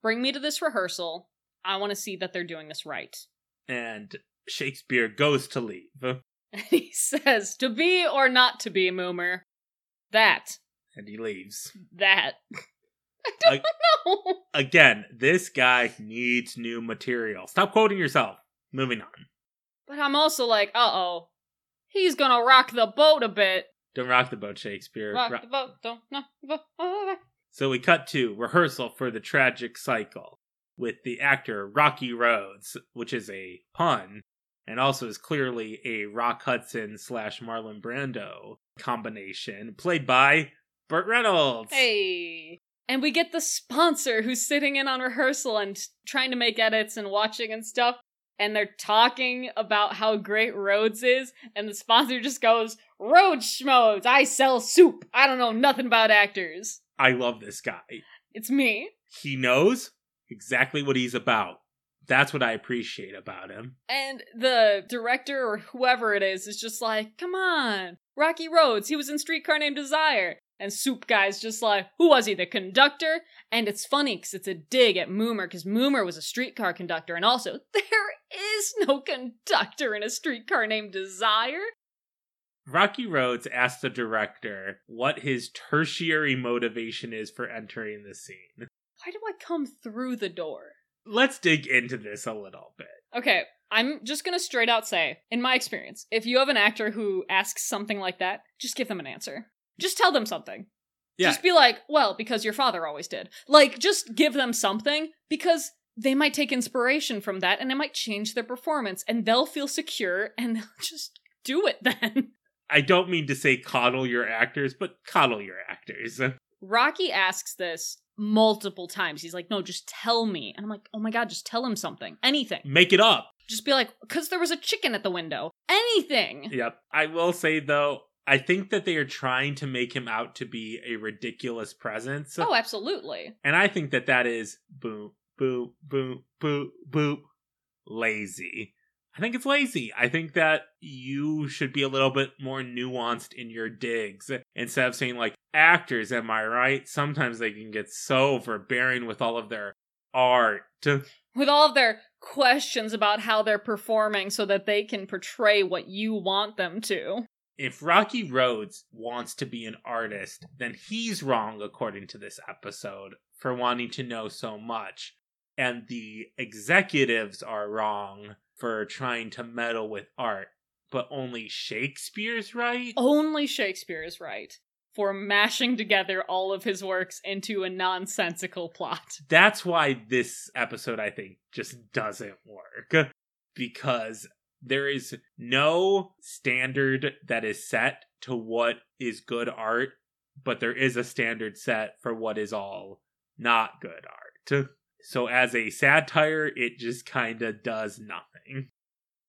Bring me to this rehearsal. I want to see that they're doing this right. And Shakespeare goes to leave. And he says, To be or not to be, Moomer. That. And he leaves. That. I don't know. Again, this guy needs new material. Stop quoting yourself. Moving on. But I'm also like, uh oh. He's gonna rock the boat a bit. Don't rock the boat, Shakespeare. Rock Ro- the boat, don't knock the boat. so we cut to rehearsal for the tragic cycle with the actor Rocky Rhodes, which is a pun, and also is clearly a Rock Hudson slash Marlon Brando combination, played by Burt Reynolds. Hey. And we get the sponsor who's sitting in on rehearsal and trying to make edits and watching and stuff. And they're talking about how great Rhodes is. And the sponsor just goes, Rhodes schmoes, I sell soup. I don't know nothing about actors. I love this guy. It's me. He knows exactly what he's about. That's what I appreciate about him. And the director or whoever it is is just like, come on, Rocky Rhodes, he was in Streetcar Named Desire. And Soup Guy's just like, who was he, the conductor? And it's funny because it's a dig at Moomer because Moomer was a streetcar conductor. And also, there is no conductor in a streetcar named Desire. Rocky Rhodes asked the director what his tertiary motivation is for entering the scene. Why do I come through the door? Let's dig into this a little bit. Okay, I'm just gonna straight out say, in my experience, if you have an actor who asks something like that, just give them an answer. Just tell them something. Yeah. Just be like, well, because your father always did. Like, just give them something because they might take inspiration from that and it might change their performance and they'll feel secure and they'll just do it then. I don't mean to say coddle your actors, but coddle your actors. Rocky asks this multiple times. He's like, no, just tell me. And I'm like, oh my God, just tell him something. Anything. Make it up. Just be like, because there was a chicken at the window. Anything. Yep. I will say though, I think that they are trying to make him out to be a ridiculous presence. Oh, absolutely. And I think that that is boom, boom, boom, boom, boom, lazy. I think it's lazy. I think that you should be a little bit more nuanced in your digs instead of saying, like, actors, am I right? Sometimes they can get so overbearing with all of their art. With all of their questions about how they're performing so that they can portray what you want them to. If Rocky Rhodes wants to be an artist, then he's wrong, according to this episode, for wanting to know so much. And the executives are wrong for trying to meddle with art. But only Shakespeare's right? Only Shakespeare is right for mashing together all of his works into a nonsensical plot. That's why this episode, I think, just doesn't work. Because there is no standard that is set to what is good art, but there is a standard set for what is all not good art. So as a satire, it just kind of does nothing.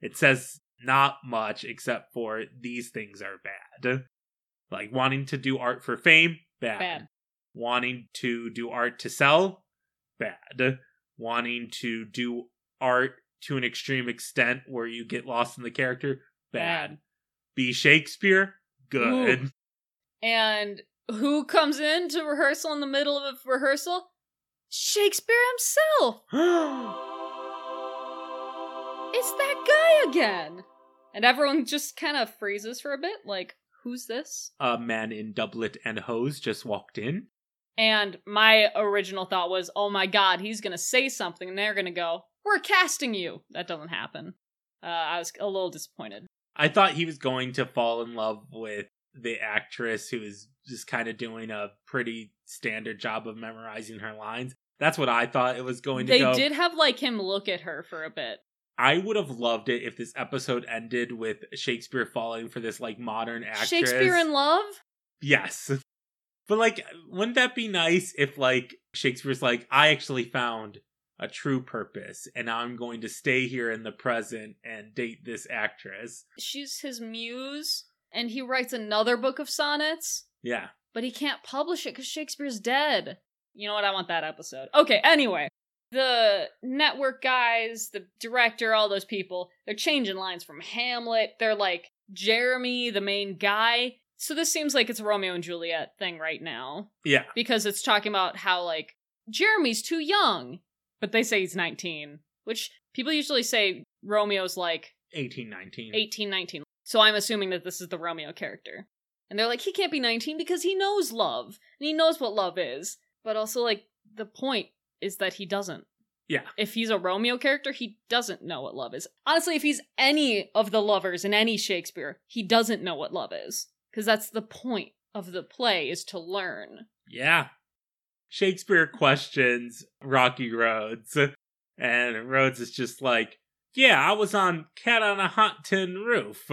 It says not much except for these things are bad. Like wanting to do art for fame, bad. Bad. Wanting to do art to sell, bad. Wanting to do art to an extreme extent where you get lost in the character, bad. Bad. Be Shakespeare, good. And who comes into rehearsal in the middle of a rehearsal? Shakespeare himself! It's that guy again! And everyone just kind of freezes for a bit, like, who's this? a man in doublet and hose just walked in. And my original thought was, oh my god, he's gonna say something, and they're gonna go, we're casting you! That doesn't happen. Uh, I was a little disappointed. I thought he was going to fall in love with the actress who is just kind of doing a pretty standard job of memorizing her lines. That's what I thought it was going to They go. did have, like, him look at her for a bit. I would have loved it if this episode ended with Shakespeare falling for this like modern actress. Shakespeare in love? Yes. But like wouldn't that be nice if like Shakespeare's like I actually found a true purpose and I'm going to stay here in the present and date this actress. She's his muse, and he writes another book of sonnets. Yeah. but he can't publish it because Shakespeare's dead. You know what? I want that episode. Okay, anyway. The network guys, the director, all those people, they're changing lines from Hamlet. They're like Jeremy, the main guy. So this seems like it's a Romeo and Juliet thing right now Yeah. because it's talking about how, like, Jeremy's too young, but they say he's 19, which people usually say Romeo's like 1819. 18, 19. So I'm assuming that this is the Romeo character. And they're like, he can't be 19 because he knows love. And he knows what love is. But also, like, the point is that he doesn't. Yeah. If he's a Romeo character, he doesn't know what love is. Honestly, if he's any of the lovers in any Shakespeare, he doesn't know what love is. Because that's the point of the play, is to learn. Yeah. Shakespeare questions Rocky Rhodes, and Rhodes is just like, Yeah, I was on Cat on a Hot Tin Roof.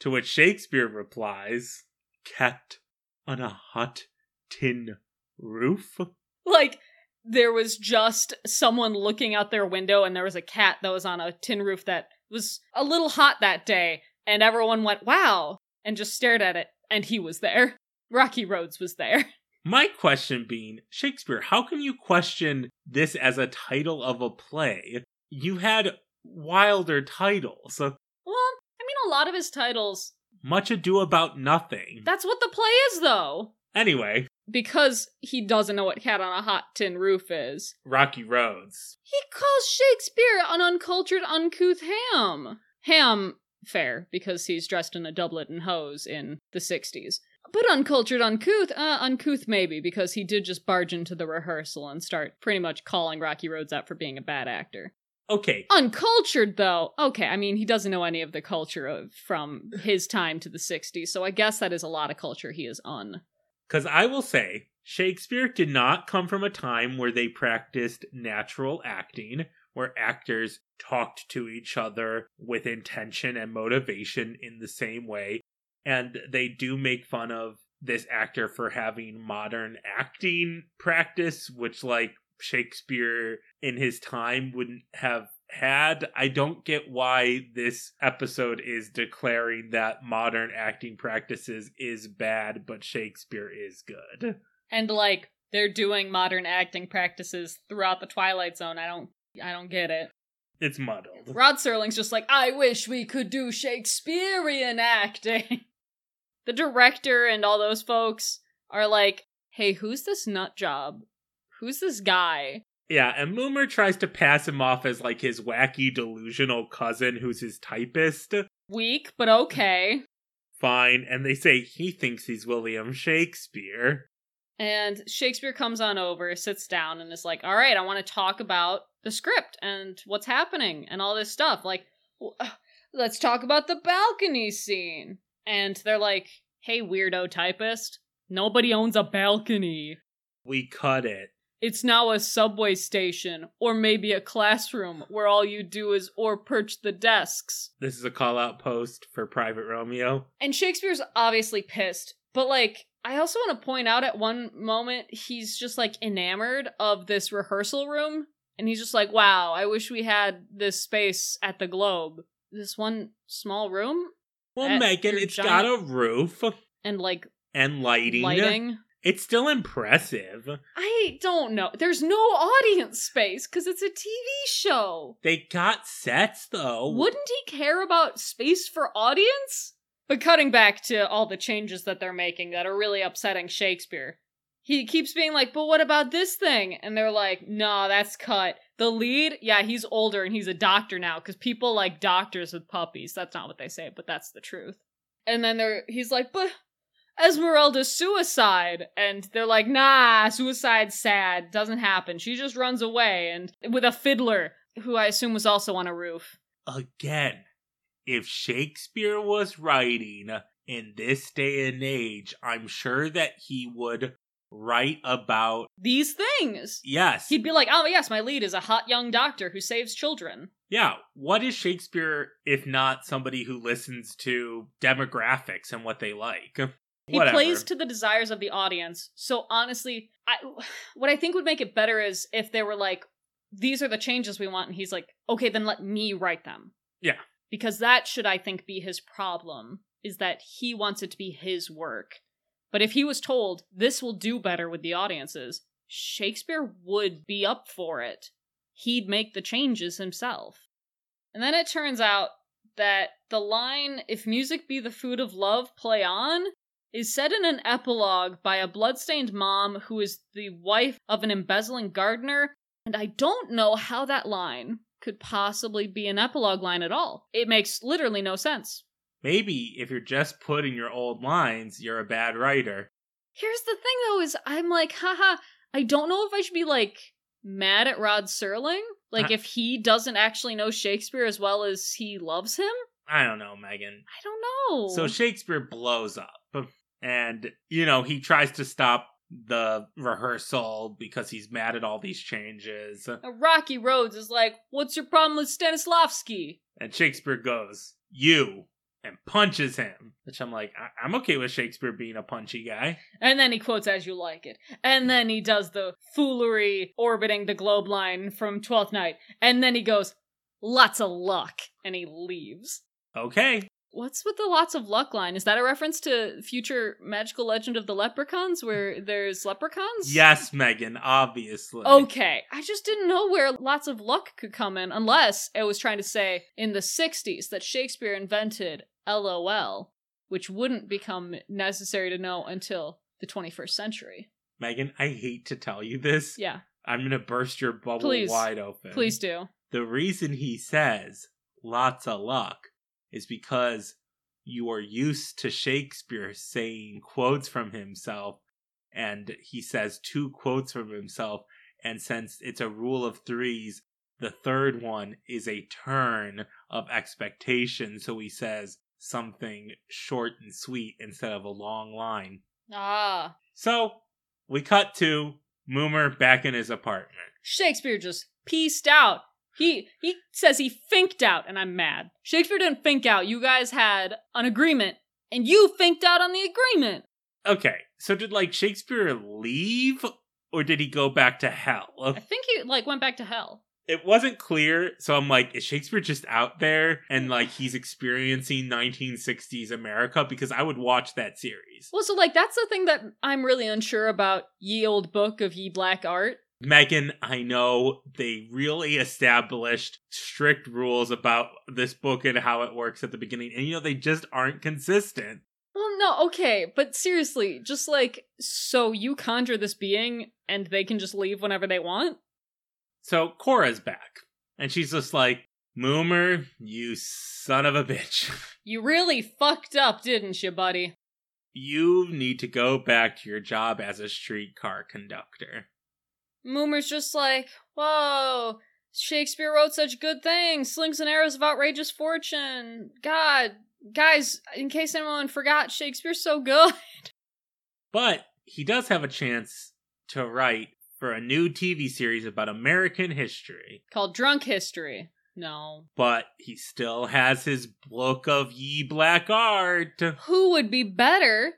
To which Shakespeare replies, Cat on a hot tin roof? Like, there was just someone looking out their window, and there was a cat that was on a tin roof that was a little hot that day, and everyone went, wow, and just stared at it, and he was there. Rocky Rhodes was there. My question being, Shakespeare, how can you question this as a title of a play? You had wilder titles. Well, I mean, a lot of his titles, Much ado about nothing. that's what the play is, though. Anyway, Because he doesn't know what cat on a hot tin roof is. Rocky Rhodes. He calls Shakespeare an uncultured, uncouth ham. Ham, fair, because he's dressed in a doublet and hose in the 60s. But uncultured, uncouth, uh, uncouth maybe, because he did just barge into the rehearsal and start pretty much calling Rocky Rhodes out for being a bad actor. Okay, Uncultured, though, okay, I mean, he doesn't know any of the culture of from his time to the 60s, so I guess that is a lot of culture he is un. Because I will say, Shakespeare did not come from a time where they practiced natural acting, where actors talked to each other with intention and motivation in the same way. And they do make fun of this actor for having modern acting practice, which, like, Shakespeare in his time wouldn't have had. I don't get why this episode is declaring that modern acting practices is bad, but Shakespeare is good. And like they're doing modern acting practices throughout the Twilight Zone. I don't I don't get it. It's muddled. Rod Serling's just like, I wish we could do Shakespearean acting. the director and all those folks are like, hey, who's this nut job? Who's this guy? Yeah, and Moomer tries to pass him off as like his wacky delusional cousin who's his typist. Weak, but okay. Fine, and they say he thinks he's William Shakespeare. And Shakespeare comes on over, sits down, and is like, All right, I want to talk about the script and what's happening and all this stuff. Like, uh, let's talk about the balcony scene. And they're like, Hey, weirdo typist, nobody owns a balcony. We cut it. It's now a subway station or maybe a classroom where all you do is or perch the desks. This is a call out post for Private Romeo. And Shakespeare's obviously pissed, but like I also want to point out at one moment he's just like enamored of this rehearsal room and he's just like, "Wow, I wish we had this space at the Globe. This one small room Well, Megan, it's giant- got a roof and like and lighting. lighting." It's still impressive. I don't know. There's no audience space cuz it's a TV show. They got sets though. Wouldn't he care about space for audience? But cutting back to all the changes that they're making that are really upsetting Shakespeare. He keeps being like, but what about this thing? And they're like, nah, that's cut. The lead, yeah, he's older and he's a doctor now because people like doctors with puppies. That's not what they say, but that's the truth. And then they're, he's like, but Esmeralda's suicide. And they're like, nah, suicide's sad. Doesn't happen. She just runs away and with a fiddler who I assume was also on a roof. Again, if Shakespeare was writing in this day and age, I'm sure that he would write about These things. yes. He'd be like, oh, yes, my lead is a hot young doctor who saves children. Yeah, what is Shakespeare if not somebody who listens to demographics and what they like? He Whatever. plays to the desires of the audience. So honestly, I what I think would make it better is if they were like, these are the changes we want, and he's like, okay, then let me write them. Yeah. Because that should, I think, be his problem, is that he wants it to be his work. But if he was told, this will do better with the audiences, Shakespeare would be up for it. He'd make the changes himself. And then it turns out that the line, if music be the food of love, play on, is said in an epilogue by a bloodstained mom who is the wife of an embezzling gardener, and I don't know how that line could possibly be an epilogue line at all. It makes literally no sense. Maybe if you're just putting your old lines, you're a bad writer. Here's the thing though, is I'm like, haha, I don't know if I should be like mad at Rod Serling. Like if he doesn't actually know Shakespeare as well as he loves him? I don't know, Megan. I don't know. So Shakespeare blows up, and you know he tries to stop the rehearsal because he's mad at all these changes. Rocky Rhodes is like, what's your problem with Stanislavski? And Shakespeare goes, "You," and punches him. Which I'm like, I- I'm okay with Shakespeare being a punchy guy. And then he quotes As You Like It. And then he does the foolery orbiting the globe line from Twelfth Night. And then he goes, Lots of luck. And he leaves. Okay, What's with the lots of luck line? Is that a reference to future magical legend of the leprechauns where there's leprechauns? yes, Megan, obviously. Okay. I just didn't know where lots of luck could come in unless it was trying to say in the 60s that Shakespeare invented LOL, which wouldn't become necessary to know until the 21st century. Megan, I hate to tell you this. Yeah. I'm gonna burst your bubble Please. wide open. Please do. The reason he says lots of luck is because you are used to Shakespeare saying quotes from himself, and he says two quotes from himself. And since it's a rule of threes, the third one is a turn of expectation. So he says something short and sweet instead of a long line. Ah. So we cut to Moomer back in his apartment. Shakespeare just pieced out. He he says he finked out, and I'm mad. Shakespeare didn't fink out. You guys had an agreement, and you finked out on the agreement. Okay, so did like Shakespeare leave or did he go back to hell? I think he like went back to hell. It wasn't clear, so I'm like, is Shakespeare just out there and like he's experiencing 1960s America? Because I would watch that series. Well, so like that's the thing that I'm really unsure about Ye Old Book of Ye Black Art Megan, I know they really established strict rules about this book and how it works at the beginning, and you know, they just aren't consistent. Well, no, okay, but seriously, just like, so you conjure this being and they can just leave whenever they want? So Cora's back, and she's just like, Moomer, you son of a bitch. You really fucked up, didn't you, buddy? You need to go back to your job as a streetcar conductor. Moomer's just like, whoa, Shakespeare wrote such good things, slings and arrows of outrageous fortune. God, guys, in case anyone forgot, Shakespeare's so good. But he does have a chance to write for a new TV series about American history. Called Drunk History. No. But he still has his book of ye black art. Who would be better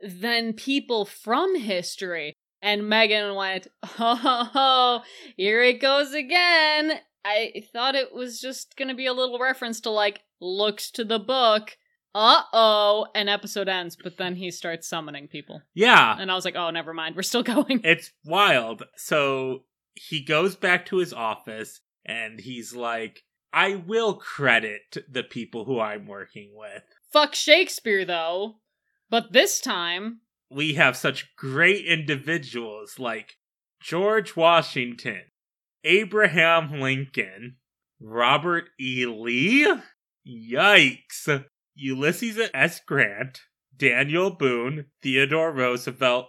than people from history? And Megan went, ho, here it goes again. I thought it was just gonna be a little reference to like, looks to the book. Uh oh. And episode ends, but then he starts summoning people. Yeah, And I was like, oh, never mind. We're still going. it's wild. So he goes back to his office and he's like, I will credit the people who I'm working with. Fuck Shakespeare, though. But this time, We have such great individuals like George Washington, Abraham Lincoln, Robert E. Lee, yikes, Ulysses S. Grant, Daniel Boone, Theodore Roosevelt,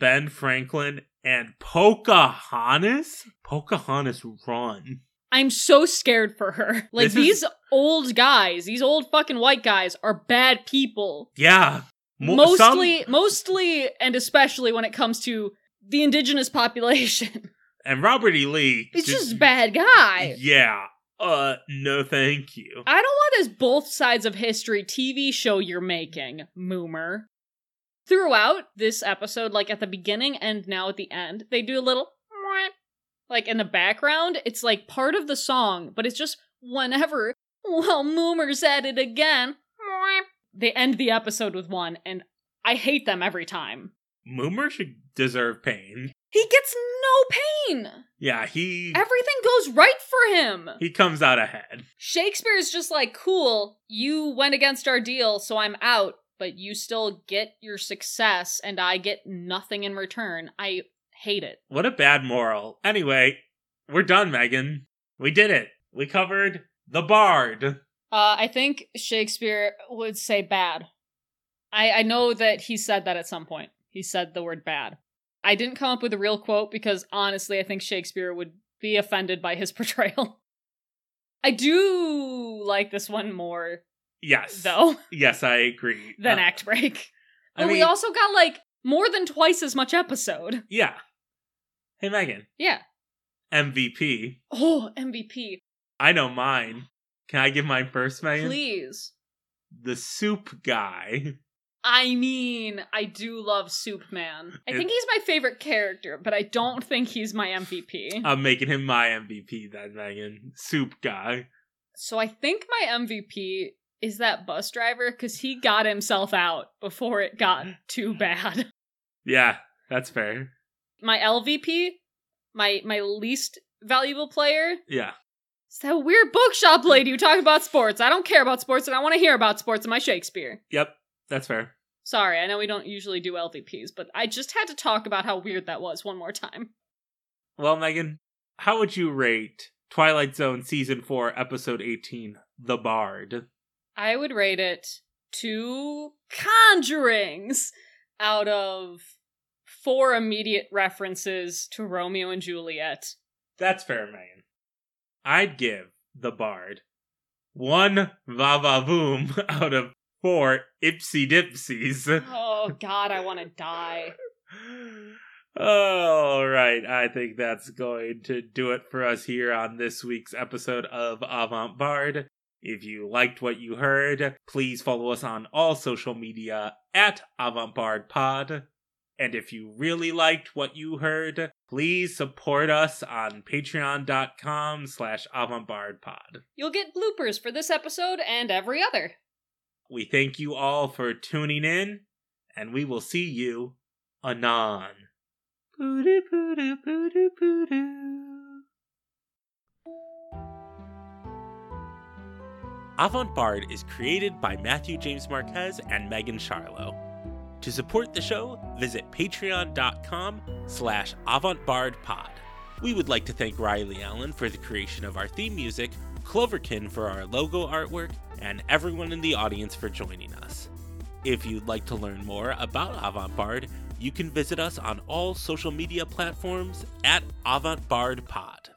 Ben Franklin, and Pocahontas? Pocahontas run. I'm so scared for her. Like, This is- these old guys, these old fucking white guys are bad people. Yeah. Mo- some- mostly, mostly, and especially when it comes to the indigenous population. and Robert E. Lee. He's just a bad guy. Yeah. Uh, no thank you. I don't want this both sides of history TV show you're making, Moomer. Throughout this episode, like at the beginning and now at the end, they do a little like in the background. It's like part of the song, but it's just whenever, well, Moomer's at it again. They end the episode with one, and I hate them every time. Moomer should deserve pain. He gets no pain. Yeah, he Everything goes right for him. he comes out ahead. Shakespeare's just like, cool, you went against our deal, so I'm out, but you still get your success, and I get nothing in return. I hate it. What a bad moral. Anyway, we're done, Megan. We did it. We covered the Bard. Uh, I think Shakespeare would say bad. I, I know that he said that at some point. He said the word bad. I didn't come up with a real quote because honestly, I think Shakespeare would be offended by his portrayal. I do like this one more, Yes. though, Yes, I agree. than Uh, Act Break. I But we also got like more than twice as much episode. Yeah. Hey, Megan. Yeah. MVP. Oh, MVP. I know mine. Can I give mine first, Megan? Please. The soup guy. I mean, I do love Soup Man. I think he's my favorite character, but I don't think he's my MVP. I'm making him my MVP then, Megan. Soup guy. so I think my MVP is that bus driver because he got himself out before it got too bad. Yeah, that's fair. My LVP, my my least valuable player, Yeah. Is that weird bookshop lady who talked about sports. I don't care about sports and I want to hear about sports in my Shakespeare. Yep, that's fair. Sorry, I know we don't usually do LVPs, but I just had to talk about how weird that was one more time. Well, Megan, how would you rate Twilight Zone Season 4, Episode 18, The Bard? I would rate it two conjurings out of four immediate references to Romeo and Juliet. That's fair, Megan. I'd give The Bard one va va boom out of four ipsy dipsies. Oh god, I want to die. All right, I think that's going to do it for us here on this week's episode of Avant Bard. If you liked what you heard, please follow us on all social media at Avant Bard Pod. And if you really liked what you heard, please support us on patreon.com slash avantbardpod. You'll get bloopers for this episode and every other. We thank you all for tuning in, and we will see you anon. Poo-doo, poo-doo, poo-doo, poo-doo. Avant Bard is created by Matthew James Marquez and Megan Charlo. To support the show, visit patreon.com slash avantbardpod. We would like to thank Riley Allen for the creation of our theme music, Cloverkin for our logo artwork, and everyone in the audience for joining us. If you'd like to learn more about Avant Bard, you can visit us on all social media platforms at Avant Bard Pod.